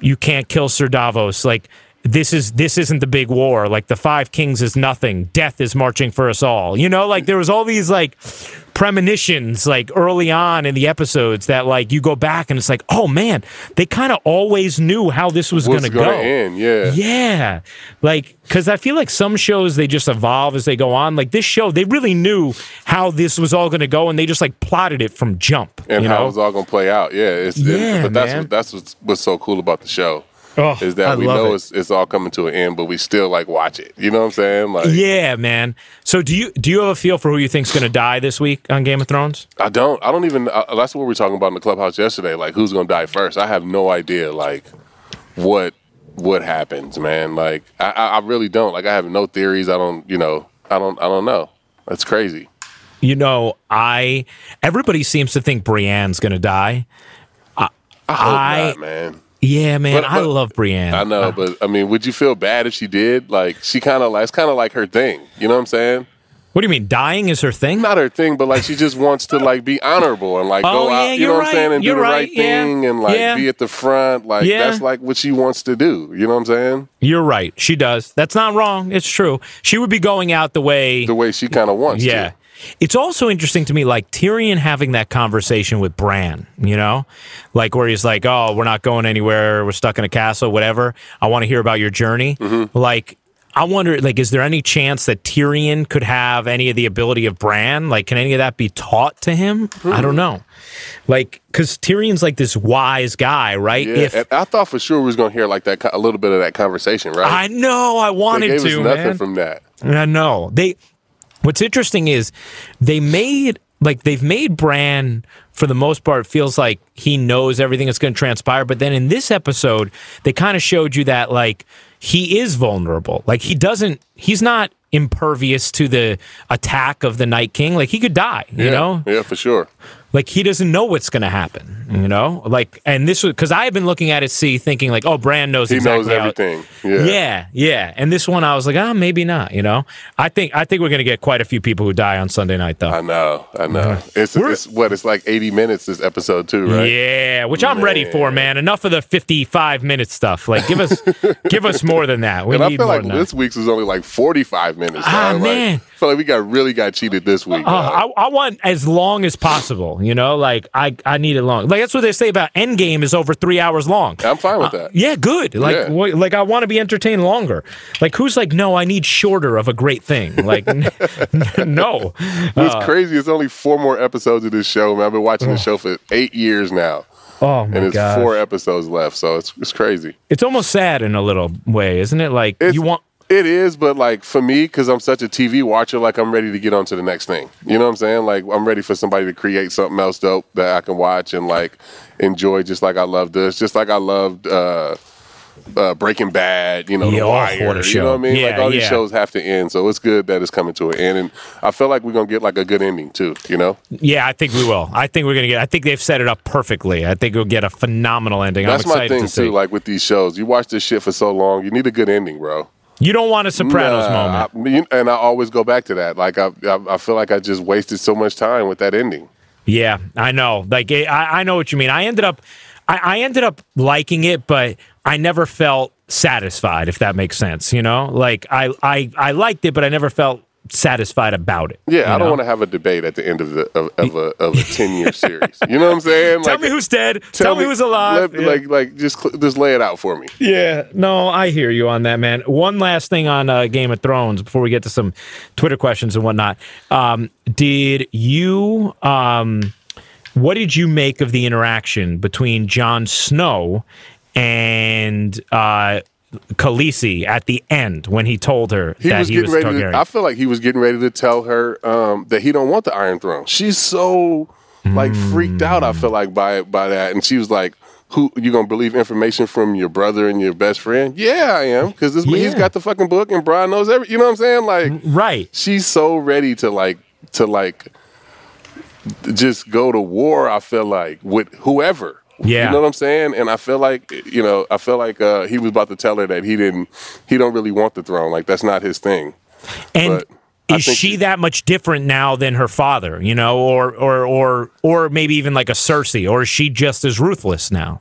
S2: "You can't kill Sir Davos. Like this is this isn't the big war. Like the Five Kings is nothing. Death is marching for us all. You know, like there was all these like premonitions like early on in the episodes that like you go back and it's like, oh man, they kind of always knew how this was going to go.
S1: end? Yeah.
S2: Yeah. Like, because I feel like some shows they just evolve as they go on. Like this show, they really knew how this was all going to go and they just like plotted it from jump.
S1: and
S2: you
S1: how
S2: know?
S1: it's all gonna play out. Yeah, it's, it-
S2: Yeah,
S1: but that's
S2: man.
S1: what, that's what's, what's so cool about the show
S2: Oh,
S1: is that
S2: I
S1: we know
S2: it.
S1: it's it's all coming to an end, but we still like watch it. You know what I'm saying? Like,
S2: Yeah, man. So do you do you have a feel for who you think's going to die this week on Game of Thrones?
S1: I don't, I don't even. Uh, that's what we were talking about in the clubhouse yesterday. Like, who's gonna die first? I have no idea. Like, what what happens, man? Like, I, I really don't. Like, I have no theories. I don't, you know, I don't, I don't know. That's crazy.
S2: You know, I everybody seems to think Brienne's going to die. I,
S1: I
S2: I-
S1: not, man.
S2: Yeah, man,
S1: But-
S2: I love Brienne.
S1: I know, but I mean, would you feel bad if she did? Like, she kind of like it's kind of like her thing. You know what I'm saying?
S2: What do you mean? Dying is her thing?
S1: Not her thing, but like she just wants to like be honorable and like
S2: Oh,
S1: go out.
S2: yeah,
S1: You know what
S2: right.
S1: I'm saying? And
S2: You're
S1: do the right,
S2: right, yeah.
S1: thing and like
S2: Yeah.
S1: be at the front. Like
S2: Yeah.
S1: that's like what she wants to do. You know what I'm saying?
S2: You're right. She does. That's not wrong. It's true. She would be going out the way.
S1: The way she kind of wants.
S2: yeah.
S1: To.
S2: It's also interesting to me, like Tyrion having that conversation with Bran, you know? Like where he's like, oh, we're not going anywhere. We're stuck in a castle, whatever. I want to hear about your journey.
S1: Mm-hmm.
S2: Like, I wonder, like, is there any chance that Tyrion could have any of the ability of Bran? Like, can any of that be taught to him? I
S1: Hmm.
S2: don't know. Like, because Tyrion's like this wise guy, right?
S1: Yeah,
S2: if
S1: I thought for sure we was gonna hear like that, a little bit of that conversation, right?
S2: I know, I wanted to,
S1: nothing
S2: man.
S1: from that.
S2: I know. They what's interesting is they made like they've made Bran for the most part feels like he knows everything that's going to transpire, but then in this episode they kind of showed you that like he is vulnerable. Like he doesn't he's not impervious to the attack of the Night King. Like he could die, you
S1: yeah.
S2: know?
S1: Yeah, for sure.
S2: Like he doesn't know what's going to happen, you know? Like and this was cuz I have been looking at it see thinking like, "Oh, Bran knows
S1: He
S2: exactly
S1: knows everything. Yeah.
S2: yeah, yeah. And this one, I was like, ah, maybe not. You know, I think I think we're gonna get quite a few people who die on Sunday night, though.
S1: I know. I know. It's, it's what it's like 80 minutes this episode too, right?
S2: Yeah, which I'm ready for, man. Enough of the 55 minute stuff. Like, give us, give us more than that. We
S1: And I feel
S2: more
S1: like this week's was only like 45 minutes.
S2: Ah.
S1: Like,
S2: man.
S1: I feel like we got really got cheated this week.
S2: Uh. I, I want as long as possible. You know, like I, I need it long. Like that's what they say about Endgame is over three hours long.
S1: I'm fine with that.
S2: Yeah, good. Like,
S1: Yeah.
S2: like I want to be entertained longer. Like, who's like, no, I need shorter of a great thing. Like, n- (laughs) no. (laughs)
S1: It's crazy. It's only four more episodes of this show, man. I've been watching the show for eight years now,
S2: Oh my
S1: and it's
S2: god.
S1: four episodes left. So it's it's crazy.
S2: It's almost sad in a little way, isn't it? Like
S1: It's,
S2: you want.
S1: It is, but like for me, because I'm such a TV watcher, like I'm ready to get on to the next thing. You know what I'm saying? Like I'm ready for somebody to create something else dope that I can watch and like enjoy, just like I love this, just like I loved uh, uh, Breaking Bad. You know,
S2: Yeah,
S1: The Wire. You know what I mean?
S2: Yeah,
S1: like all these
S2: yeah.
S1: shows have to end, so it's good that it's coming to an end, and I feel like we're gonna get like a good ending too. You know?
S2: Yeah, I think we will. I think we're gonna get. I think they've set it up perfectly. I think we'll get a phenomenal ending.
S1: That's
S2: I'm
S1: my
S2: excited
S1: thing
S2: to see.
S1: too. Like with these shows, you watch this shit for so long, you need a good ending, bro.
S2: You don't want a Sopranos
S1: Nah,
S2: moment.
S1: I and I always go back to that. Like I, I, I feel like I just wasted so much time with that ending.
S2: Yeah, I know. Like I, I know what you mean. I ended up, I, I ended up liking it, but I never felt satisfied. If that makes sense, you know. Like I, I, I liked it, but I never felt satisfied about it.
S1: Yeah, I don't want to have a debate at the end of the of, of (laughs) a of a ten year series. You know what I'm saying?
S2: Tell
S1: Like,
S2: me who's dead. Tell, me who's alive.
S1: let-
S2: Yeah.
S1: Like like just just lay it out for me.
S2: Yeah, no, I hear you on that, man. One last thing on uh, Game of Thrones before we get to some Twitter questions and whatnot. Um, did you, um, what did you make of the interaction between Jon Snow and uh, Khaleesi at the end when he told her
S1: He
S2: that
S1: was
S2: he was
S1: ready.
S2: Targaryen?
S1: To, I feel like he was getting ready to tell her um, that he don't want the Iron Throne. She's so like freaked out. I feel like by by that, and she was like. Who you gonna believe information from your brother and your best friend? Yeah, I am because he's
S2: Yeah.
S1: He's got the fucking book and Bran knows every. You know what I'm saying? Like,
S2: right.
S1: she's so ready to like to like just go to war i feel like with whoever
S2: Yeah.
S1: you know what i'm saying and i feel like you know i feel like uh he was about to tell her that he didn't he don't really want the throne like that's not his thing
S2: And
S1: But
S2: is she
S1: she-
S2: that much different now than her father? You know, or or or or maybe even like a Cersei, or is she just as ruthless now?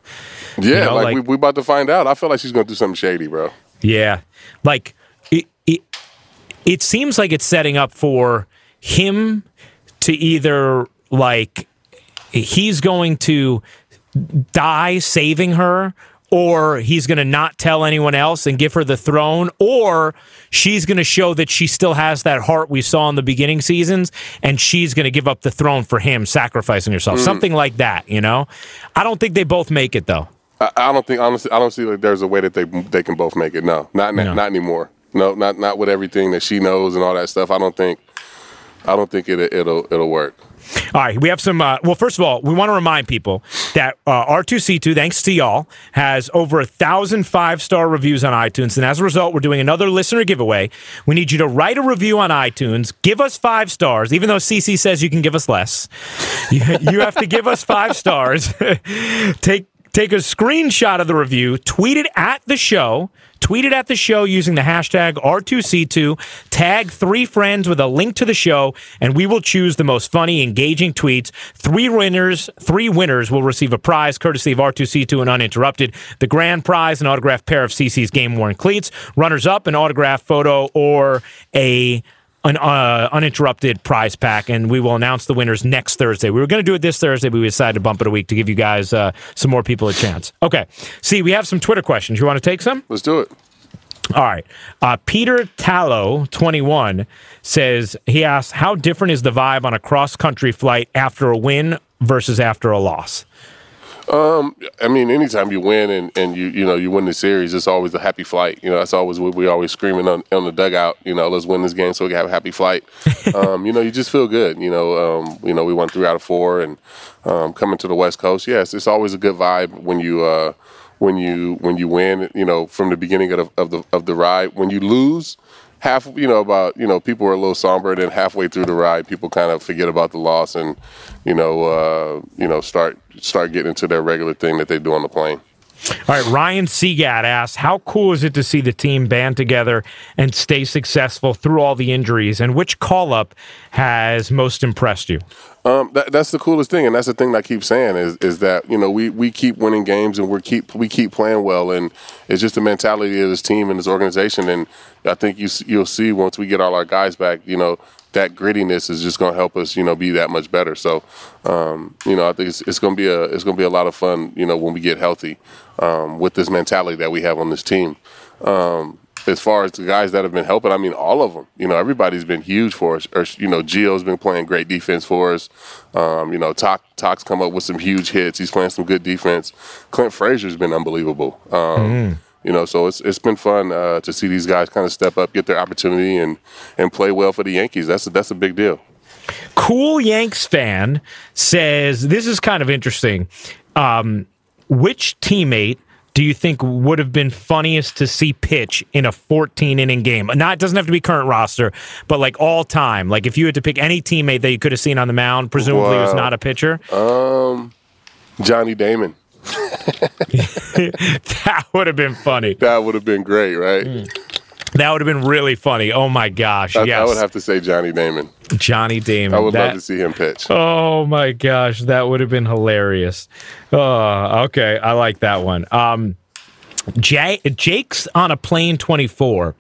S1: yeah
S2: know,
S1: like,
S2: like-
S1: we, we about to find out i feel like she's gonna do something shady bro
S2: Yeah, like it. It, it seems like it's setting up for him to either like he's going to die saving her or he's going to not tell anyone else and give her the throne or she's going to show that she still has that heart we saw in the beginning seasons and she's going to give up the throne for him sacrificing herself. Mm. Something like that you know? I don't think they both make it though.
S1: I, I don't think honestly i don't see like there's a way that they they can both make it. No not
S2: No.
S1: not anymore. No not not with everything that she knows and all that stuff. I don't think i don't think it, it'll it'll work
S2: All right, we have some. Uh, well, first of all, we want to remind people that uh, R2C2, thanks to y'all, has over a thousand five star reviews on iTunes, and as a result, we're doing another listener giveaway. We need you to write a review on iTunes, give us five stars, even though CC says you can give us less. (laughs) You, you have to give us five stars. (laughs) Take Take a screenshot of the review, tweet it at the show. Tweet it at the show using the hashtag R2C2. Tag three friends with a link to the show, and we will choose the most funny, engaging tweets. Three winners, three winners will receive a prize courtesy of R2C2 and Uninterrupted. The grand prize, an autographed pair of CC's game worn cleats. Runners up, an autographed photo or a an uh, uninterrupted prize pack, and we will announce the winners next Thursday. We were going to do it this Thursday, but we decided to bump it a week to give you guys uh, some more people a chance. Okay. See, we have some Twitter questions. You want to take some?
S1: Let's do it.
S2: All right. Uh, Peter Tallow, 21, says he asks, How different is the vibe on a cross country flight after a win versus after a loss?
S1: Um, I mean, anytime you win and, and you you know you win the series, it's always a happy flight. You know, that's always what we always screaming on, on the dugout. You know, let's win this game so we can have a happy flight. (laughs) um, you know, you just feel good. You know, um, you know, we won three out of four, and um, coming to the West Coast, yes, it's always a good vibe when you uh, when you when you win. You know, from the beginning of the of the, of the ride. When you lose, half you know about you know people are a little somber and then halfway through the ride people kind of forget about the loss and you know uh, you know start start getting into their regular thing that they do on the plane
S2: all right, Ryan Seagat asks, "How cool is it to see the team band together and stay successful through all the injuries? And which call up has most impressed you?"
S1: Um, that, that's the coolest thing, and that's the thing that I keep saying is is that you know we, we keep winning games and we keep we keep playing well, and it's just the mentality of this team and this organization. And I think you you'll see once we get all our guys back, you know that grittiness is just going to help us, you know, be that much better. So, um, you know, I think it's, it's going to be a it's going to be a lot of fun, you know, when we get healthy um, with this mentality that we have on this team. Um, as far as the guys that have been helping, I mean, all of them. You know, everybody's been huge for us. Or, you know, Gio's been playing great defense for us. Um, you know, Talk, Talk's come up with some huge hits. He's playing some good defense. Clint Frazier's been unbelievable. Um, mm-hmm. You know, so it's it's been fun uh, to see these guys kind of step up, get their opportunity, and and play well for the Yankees. That's a, that's a big deal.
S2: Cool Yanks fan says this is kind of interesting. Um, which teammate do you think would have been funniest to see pitch in a 14 inning game? Not it doesn't have to be current roster, but like all time. Like if you had to pick any teammate that you could have seen on the mound, presumably wow. who's not a pitcher.
S1: Um, Johnny Damon. (laughs)
S2: that would have been funny.
S1: That would have been great, right? Mm.
S2: That would have been really funny. Oh my gosh!
S1: I,
S2: yes,
S1: I would have to say Johnny Damon.
S2: Johnny Damon.
S1: I would that, love to see him pitch.
S2: Oh my gosh, that would have been hilarious. Oh, okay, I like that one. Um, Jay, Jake's on a plane twenty four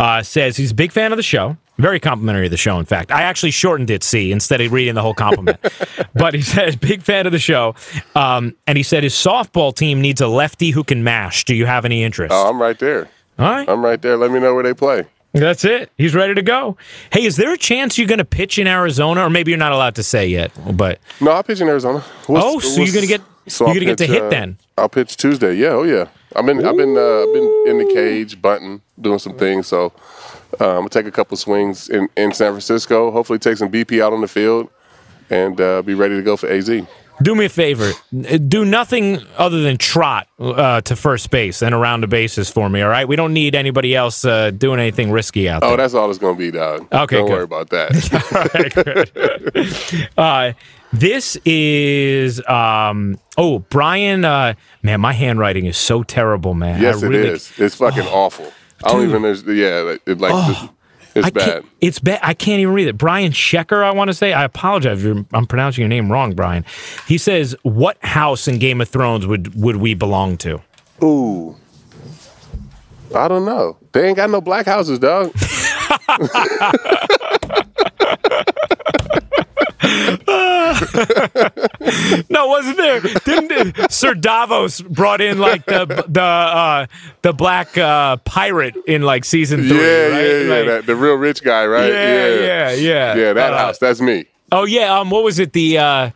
S2: uh, says he's a big fan of the show. Very complimentary of the show, in fact. I actually shortened it C instead of reading the whole compliment. (laughs) but he says, big fan of the show. Um, and he said his softball team needs a lefty who can mash. Do you have any interest?
S1: Oh, I'm right there.
S2: All right.
S1: I'm right there. Let me know where they play.
S2: That's it. He's ready to go. Hey, is there a chance you're going to pitch in Arizona, or maybe you're not allowed to say yet? But
S1: no, I'll pitch in Arizona.
S2: What's, oh, so you're going to get so you're going to get to hit uh, then?
S1: I'll pitch Tuesday. Yeah. Oh yeah. I've been Ooh. I've been uh, I've been in the cage bunting, doing some things. So uh, I'm gonna take a couple swings in, in San Francisco. Hopefully, take some BP out on the field, and uh, be ready to go for AZ.
S2: Do me a favor. Do nothing other than trot uh, to first base and around the bases for me. All right. We don't need anybody else uh, doing anything risky out oh, there.
S1: Oh, that's all it's going to be, dog.
S2: Okay.
S1: Don't
S2: good.
S1: worry about that. (laughs) (laughs)
S2: uh, this is um, oh Brian. Uh, man, my handwriting is so terrible, man.
S1: Yes, really, it is. It's fucking oh, awful. I don't even. Yeah, it, like. Oh. It's
S2: I
S1: bad.
S2: It's bad. I can't even read it. Brian Shecker, I want to say. I apologize if I'm pronouncing your name wrong, Brian. He says, "What house in Game of Thrones would would we belong to?"
S1: Ooh, I don't know. They ain't got no black houses, dog. (laughs) (laughs) (laughs)
S2: no, wasn't there? Didn't it? Sir Davos brought in like the the uh, the black uh, pirate in like season three?
S1: Yeah,
S2: right?
S1: yeah, yeah. Like, that, the real rich guy, right?
S2: Yeah, yeah, yeah. Yeah,
S1: yeah that uh, house. That's me.
S2: Oh yeah. Um, what was it? The uh,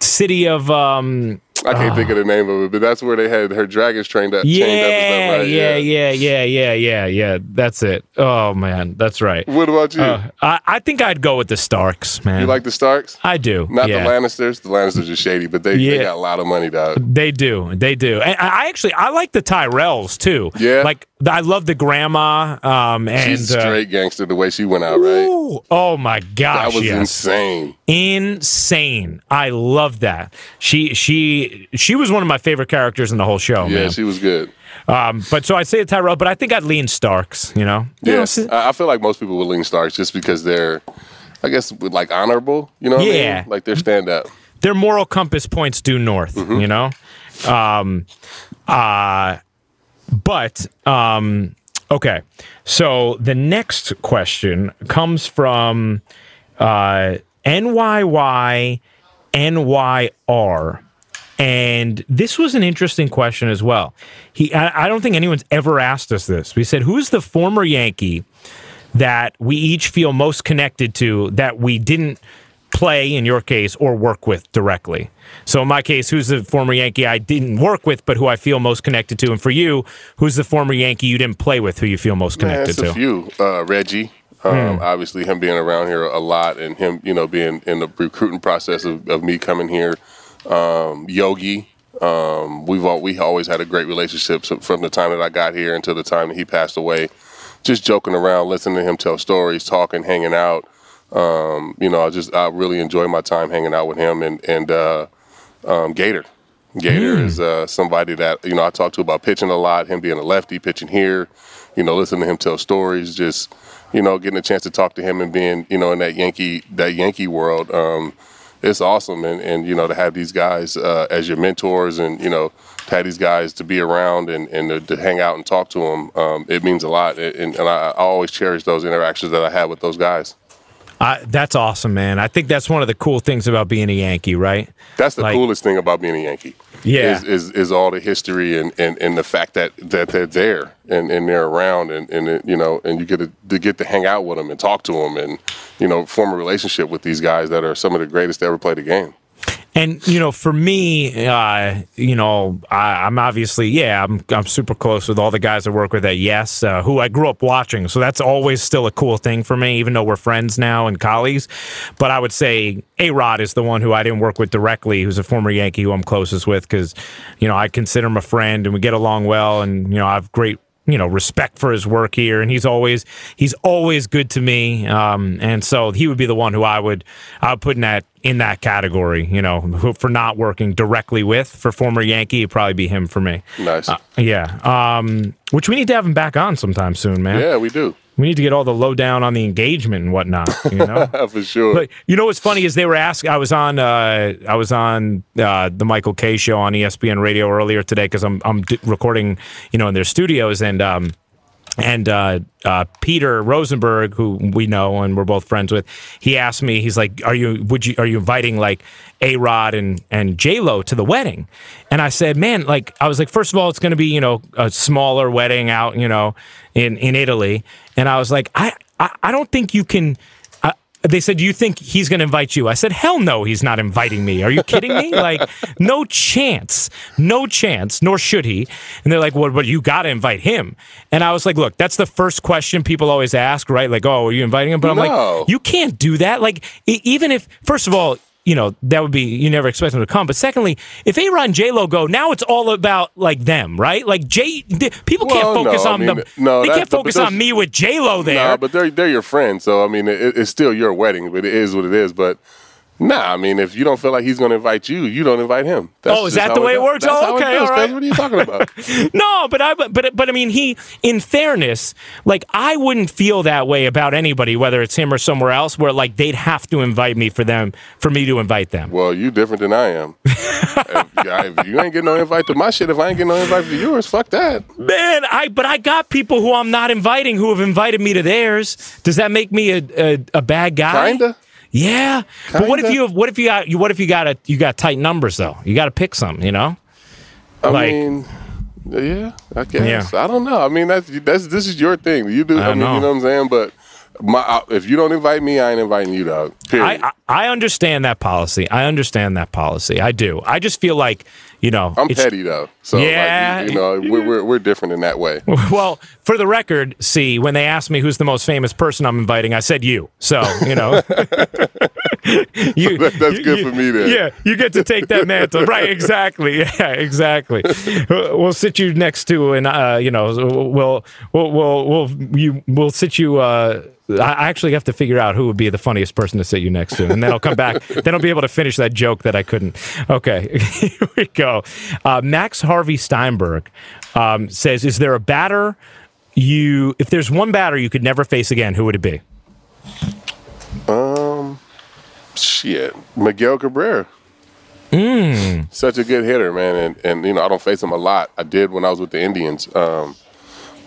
S2: city of um
S1: I can't think of the name of it, but that's where they had her dragons trained up.
S2: Yeah,
S1: up
S2: right? yeah, yeah, yeah, yeah, yeah, yeah. That's it. Oh man, that's right.
S1: What about you? Uh,
S2: I, I think I'd go with the Starks, man.
S1: You like the Starks?
S2: I do.
S1: Not
S2: yeah.
S1: the Lannisters. The Lannisters are shady, but they, yeah. they got a lot of money, dog.
S2: They do. They do. And I actually I like the Tyrells too.
S1: Yeah.
S2: Like I love the grandma. Um, and
S1: she's straight uh, gangster the way she went out, right?
S2: Ooh, oh my gosh,
S1: that was
S2: yes.
S1: insane.
S2: Insane. I love that. She she she was one of my favorite characters in the whole show.
S1: Yeah,
S2: man.
S1: she was good.
S2: Um, but so I'd say Tyrell, but I think I'd lean Starks. You know. You know,
S1: Yes,
S2: so-
S1: I I feel like most people would lean Starks just because they're, I guess, like honorable. You know, what I mean?
S2: Yeah.
S1: like they're stand up.
S2: their moral compass points due north,
S1: Mm-hmm.
S2: you know? Um, uh, but, um, okay. So the next question comes from uh, NYY NYR. And this was an interesting question as well. He, I, I don't think anyone's ever asked us this. We said, "Who's the former Yankee that we each feel most connected to that we didn't play in your case or work with directly. So in my case, who's the former Yankee I didn't work with but who I feel most connected to, and for you, who's the former Yankee you didn't play with who you feel most connected to?
S1: a few. Uh, Reggie, um, obviously him being around here a lot, and him, you know, being in the recruiting process of, of me coming here. Um, Yogi, um, we've all, we always had a great relationship so from the time that I got here until the time that he passed away. Just joking around, listening to him tell stories, talking, hanging out. Um, you know, I just I really enjoy my time hanging out with him and and uh, um, Gator. Gator is uh, somebody that you know I talk to about pitching a lot. Him being a lefty, pitching here, you know, listening to him tell stories, just you know, getting a chance to talk to him and being you know in that Yankee that Yankee world. Um, it's awesome, and and you know to have these guys uh, as your mentors, and you know to have these guys to be around and and to, to hang out and talk to them. Um, it means a lot, and, and I, I always cherish those interactions that I have with those guys.
S2: I, that's awesome, man. I think that's one of the cool things about being a Yankee, right?
S1: That's the
S2: Like-
S1: coolest thing about being a Yankee.
S2: Yeah.
S1: Is, is, is all the history and, and, and the fact that, that they're there and, and they're around and, and it, you know and you get to, to get to hang out with them and talk to them and you know form a relationship with these guys that are some of the greatest to ever play the game.
S2: And you know, for me, uh, you know, I, I'm obviously, yeah, I'm I'm super close with all the guys I work with at Yes, uh, who I grew up watching. So that's always still a cool thing for me, even though we're friends now and colleagues. But I would say A Rod is the one who I didn't work with directly, who's a former Yankee who I'm closest with, because you know I consider him a friend and we get along well, and you know I have great you know respect for his work here. And he's always he's always good to me. Um, and so he would be the one who I would I would put in that in that category you know who, for not working directly with for former Yankee it'd probably be him for me.
S1: Nice.
S2: yeah. Um, which we need to have him back on sometime soon man.
S1: Yeah, we do
S2: we need to get all the lowdown on the engagement and whatnot you know (laughs)
S1: for sure.
S2: but you know what's funny is they were asking. I was on. Uh, I was on uh, the Michael Kay show on ESPN Radio earlier today because I'm I'm d- recording, you know, in their studios and. Um, and uh, uh, Peter Rosenberg, who we know and we're both friends with, he asked me, he's like, "Are you would you are you inviting like A Rod and and J Lo to the wedding?" And I said, "Man, like I was like, first of all, it's going to be you know a smaller wedding out you know in in Italy," and I was like, I I, I don't think you can." They said, "Do you think he's going to invite you?" I said, "Hell no, he's not inviting me. Are you kidding me? (laughs) Like, no chance, no chance. Nor should he." And they're like, "Well, but you got to invite him." And I was like, "Look, that's the first question people always ask, right? Like, oh, are you inviting him?" But I'm
S1: No.
S2: like, "You can't do that. Like, e- even if, first of all." You know that would be you never expect them to come. But secondly, if A Rod and J Lo go, now it's all about like them, right? Like J, th- people can't focus
S1: no, I
S2: on
S1: mean,
S2: them.
S1: no,
S2: they can't focus on me with J Lo there.
S1: Nah, but they're they're your friends, so I mean, it, it's still your wedding, but it is what it is. But nah, I mean, if you don't feel like he's going to invite you, you don't invite him. That's
S2: Oh, is that the way it works? Oh, okay,
S1: goes,
S2: all right.
S1: What are you talking about? (laughs)
S2: No, but I but but I mean he in fairness, like I wouldn't feel that way about anybody whether it's him or somewhere else where like they'd have to invite me for them for me to invite them.
S1: well, you different than I am. (laughs) if, if you ain't getting no invite to my shit, if I ain't getting no invite to yours, fuck that.
S2: Man, I but I got people who I'm not inviting who have invited me to theirs. Does that make me a a, a bad guy?
S1: Kinda.
S2: Yeah. But what if you have what if you got you what if you got a you got tight numbers though? You got to pick some, you know?
S1: I
S2: Like-
S1: mean, yeah, I guess. I don't know. I mean, that's that's this is your thing. You do. I,
S2: I
S1: mean,
S2: know.
S1: you know what I'm saying. But my, if you don't invite me, I ain't inviting you, dog. Period.
S2: I, I I understand that policy. I understand that policy. I do. I just feel like, you know,
S1: I'm petty though, so
S2: Yeah.
S1: like, you, you know, we're, we're we're different in that way. (laughs)
S2: Well, for the record, see, when they asked me who's the most famous person I'm inviting, I said you. So, you know. (laughs) you,
S1: That- that's
S2: you-
S1: good for me then.
S2: Yeah, you get to take that mantle. (laughs) right, exactly. Yeah, exactly. we'll sit you next to and uh, you know, we'll we'll we'll we'll you we'll sit you uh I actually have to figure out who would be the funniest person to sit you next to, and then I'll come back. then I'll be able to finish that joke that I couldn't. Okay, here we go. Uh, Max Harvey Steinberg um, says, "Is there a batter you? If there's one batter you could never face again, who would it be?"
S1: Um, shit, Miguel Cabrera.
S2: Mm.
S1: Such a good hitter, man, and and you know I don't face him a lot. I did when I was with the Indians, um,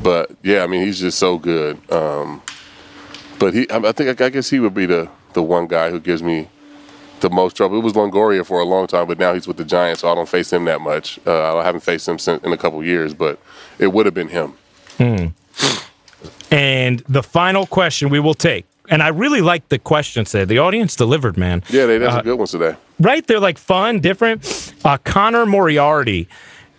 S1: but yeah, I mean he's just so good. Um, but he, I think I guess he would be the the one guy who gives me the most trouble. It was Longoria for a long time, but now he's with the Giants, so I don't face him that much. Uh, I haven't faced him since, in a couple years, but it would have been him.
S2: Hmm. And the final question we will take, and I really like the questions today. The audience delivered, man.
S1: Yeah, they had some good ones today.
S2: Right? They're like fun, different. Uh, Connor Moriarty,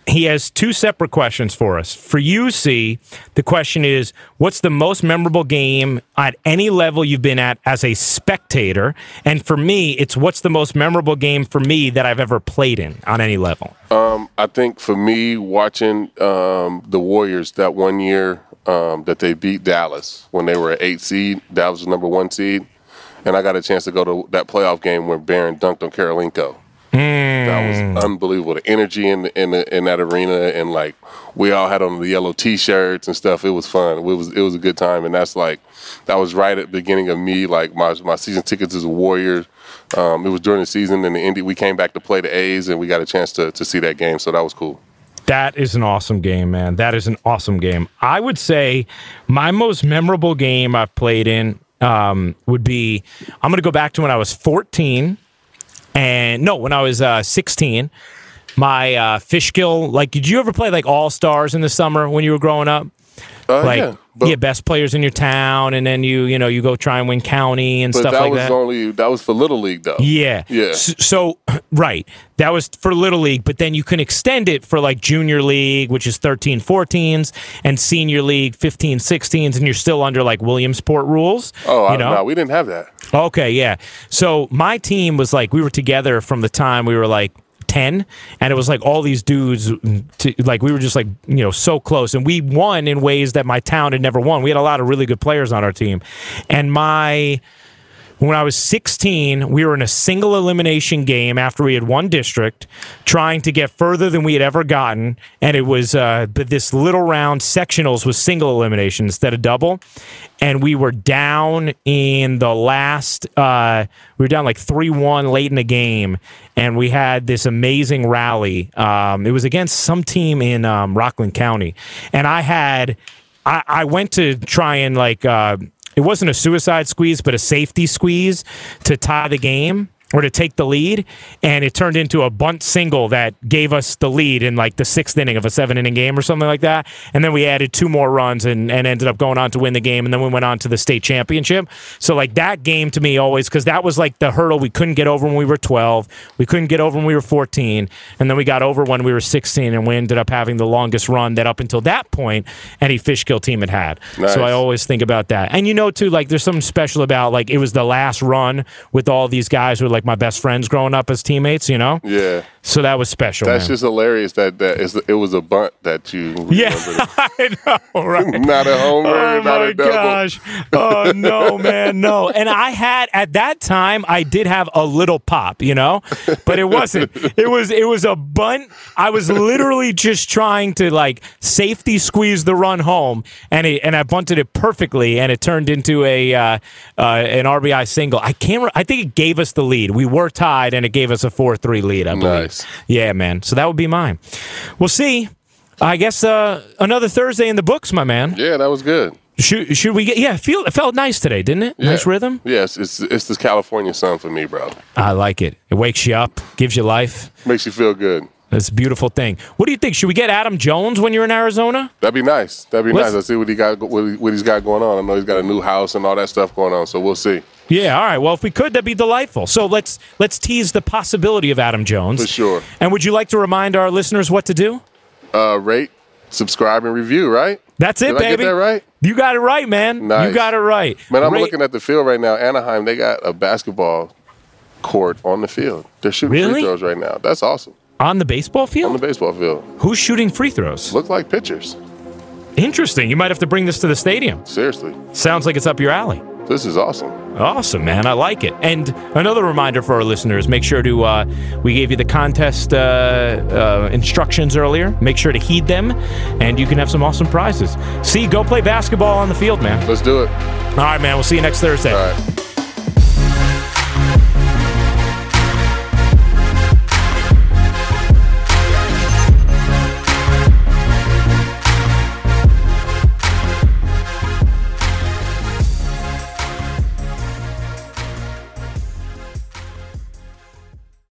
S2: he has two separate questions for us. For you, C, the question is what's the most memorable game at any level you've been at as a spectator? And for me, it's what's the most memorable game for me that I've ever played in on any level?
S1: Um, I think for me, watching um, the Warriors that one year um, that they beat Dallas when they were an eight seed, Dallas was number one seed. And I got a chance to go to that playoff game where Baron dunked on Kirilenko.
S2: Mm.
S1: That was unbelievable. The energy in in, the, in that arena, and like we all had on the yellow T-shirts and stuff. It was fun. It was it was a good time, and that's like that was right at the beginning of me. Like my my season tickets as a Warrior. Um, it was during the season, and the Indy we came back to play the A's, and we got a chance to to see that game. So that was cool.
S2: That is an awesome game, man. That is an awesome game. I would say my most memorable game I've played in um, would be I'm going to go back to when I was 14 and no, when I was uh, 16. My uh, Fishkill, like, did you ever play like All Stars in the summer when you were growing up?
S1: Uh,
S2: like,
S1: yeah,
S2: yeah, best players in your town, and then you, you know, you go try and win county and
S1: but
S2: stuff
S1: that
S2: like
S1: was
S2: that.
S1: only that was for little league though.
S2: Yeah.
S1: Yeah.
S2: S- So, (clears throat) right. That was for Little League, but then you can extend it for like Junior League, which is 13 14s, and Senior League 15 16s, and you're still under like Williamsport rules.
S1: Oh,
S2: you
S1: I,
S2: know?
S1: no, we didn't have that.
S2: Okay, yeah. So my team was like we were together from the time we were like 10 and it was like all these dudes to, like we were just like you know so close and we won in ways that my town had never won. We had a lot of really good players on our team. And my when I was 16, we were in a single elimination game after we had won district, trying to get further than we had ever gotten. And it was, uh, but this little round sectionals was single elimination instead of double. And we were down in the last, uh, we were down like 3 1 late in the game. And we had this amazing rally. Um, it was against some team in um, Rockland County. And I had, I, I went to try and like, uh, it wasn't a suicide squeeze, but a safety squeeze to tie the game or to take the lead. And it turned into a bunt single that gave us the lead in like the sixth inning of a seven inning game or something like that. And then we added two more runs and, and ended up going on to win the game. And then we went on to the state championship. So, like, that game to me always, because that was like the hurdle we couldn't get over when we were 12. We couldn't get over when we were 14. And then we got over when we were 16. And we ended up having the longest run that up until that point any Fishkill team had had.
S1: Nice.
S2: So I always think about that. And you know, too, like, there's something special about like it was the last run with all these guys who were like my best friends growing up as teammates, you know?
S1: Yeah,
S2: So that was special.
S1: that's
S2: man.
S1: just hilarious. That that is, it was a bunt that you (laughs)
S2: Yeah. (laughs) I know, right? (laughs)
S1: not a homer,
S2: Oh
S1: not
S2: my
S1: a double.
S2: gosh! Oh no, man, no. And I had at that time, I did have a little pop, you know, but it wasn't. It was it was a bunt. I was literally just trying to like safety squeeze the run home, and it, and I bunted it perfectly, and it turned into a uh, uh, an RBI single. I can't. I think it gave us the lead. We were tied, and it gave us a four three lead. I believe.
S1: Nice.
S2: Yeah, man. So that would be mine. We'll see. I guess uh, another Thursday in the books, my man.
S1: Yeah, that was good.
S2: Should should we get? Yeah, feel it felt nice today, didn't it? Nice rhythm.
S1: Yes, it's it's this California sun for me, bro.
S2: I like it. It wakes you up, gives you life.
S1: Makes you feel good.
S2: It's a beautiful thing. What do you think? Should we get Adam Jones when you're in Arizona?
S1: That'd be nice. That'd be
S2: Let's-
S1: nice. Let's see what he got what, he, what he's got going on. I know he's got a new house and all that stuff going on. So we'll see
S2: Yeah. All right. Well, if we could, that'd be delightful. So let's let's tease the possibility of Adam Jones
S1: for sure.
S2: And would you like to remind our listeners what to do?
S1: Uh, rate, subscribe, and review. Right?
S2: That's it,
S1: Did I
S2: baby.
S1: get that right?
S2: You got it right, man. You got it right.
S1: Man, I'm
S2: Rate-
S1: looking at the field right now. Anaheim, they got a basketball court on the field. They're shooting
S2: Really?
S1: free throws right now. That's awesome.
S2: on the baseball field?
S1: On
S2: field.
S1: the baseball field.
S2: Who's shooting free throws?
S1: Look like pitchers.
S2: Interesting. You might have to bring this to the stadium.
S1: Seriously.
S2: Sounds like it's up your alley.
S1: This is awesome.
S2: Awesome, man. I like it. And another reminder for our listeners make sure to, uh, we gave you the contest uh, uh, instructions earlier. Make sure to heed them, and you can have some awesome prizes. See, go play basketball on the field, man.
S1: Let's do it.
S2: All right, man. We'll see you next Thursday.
S1: All right.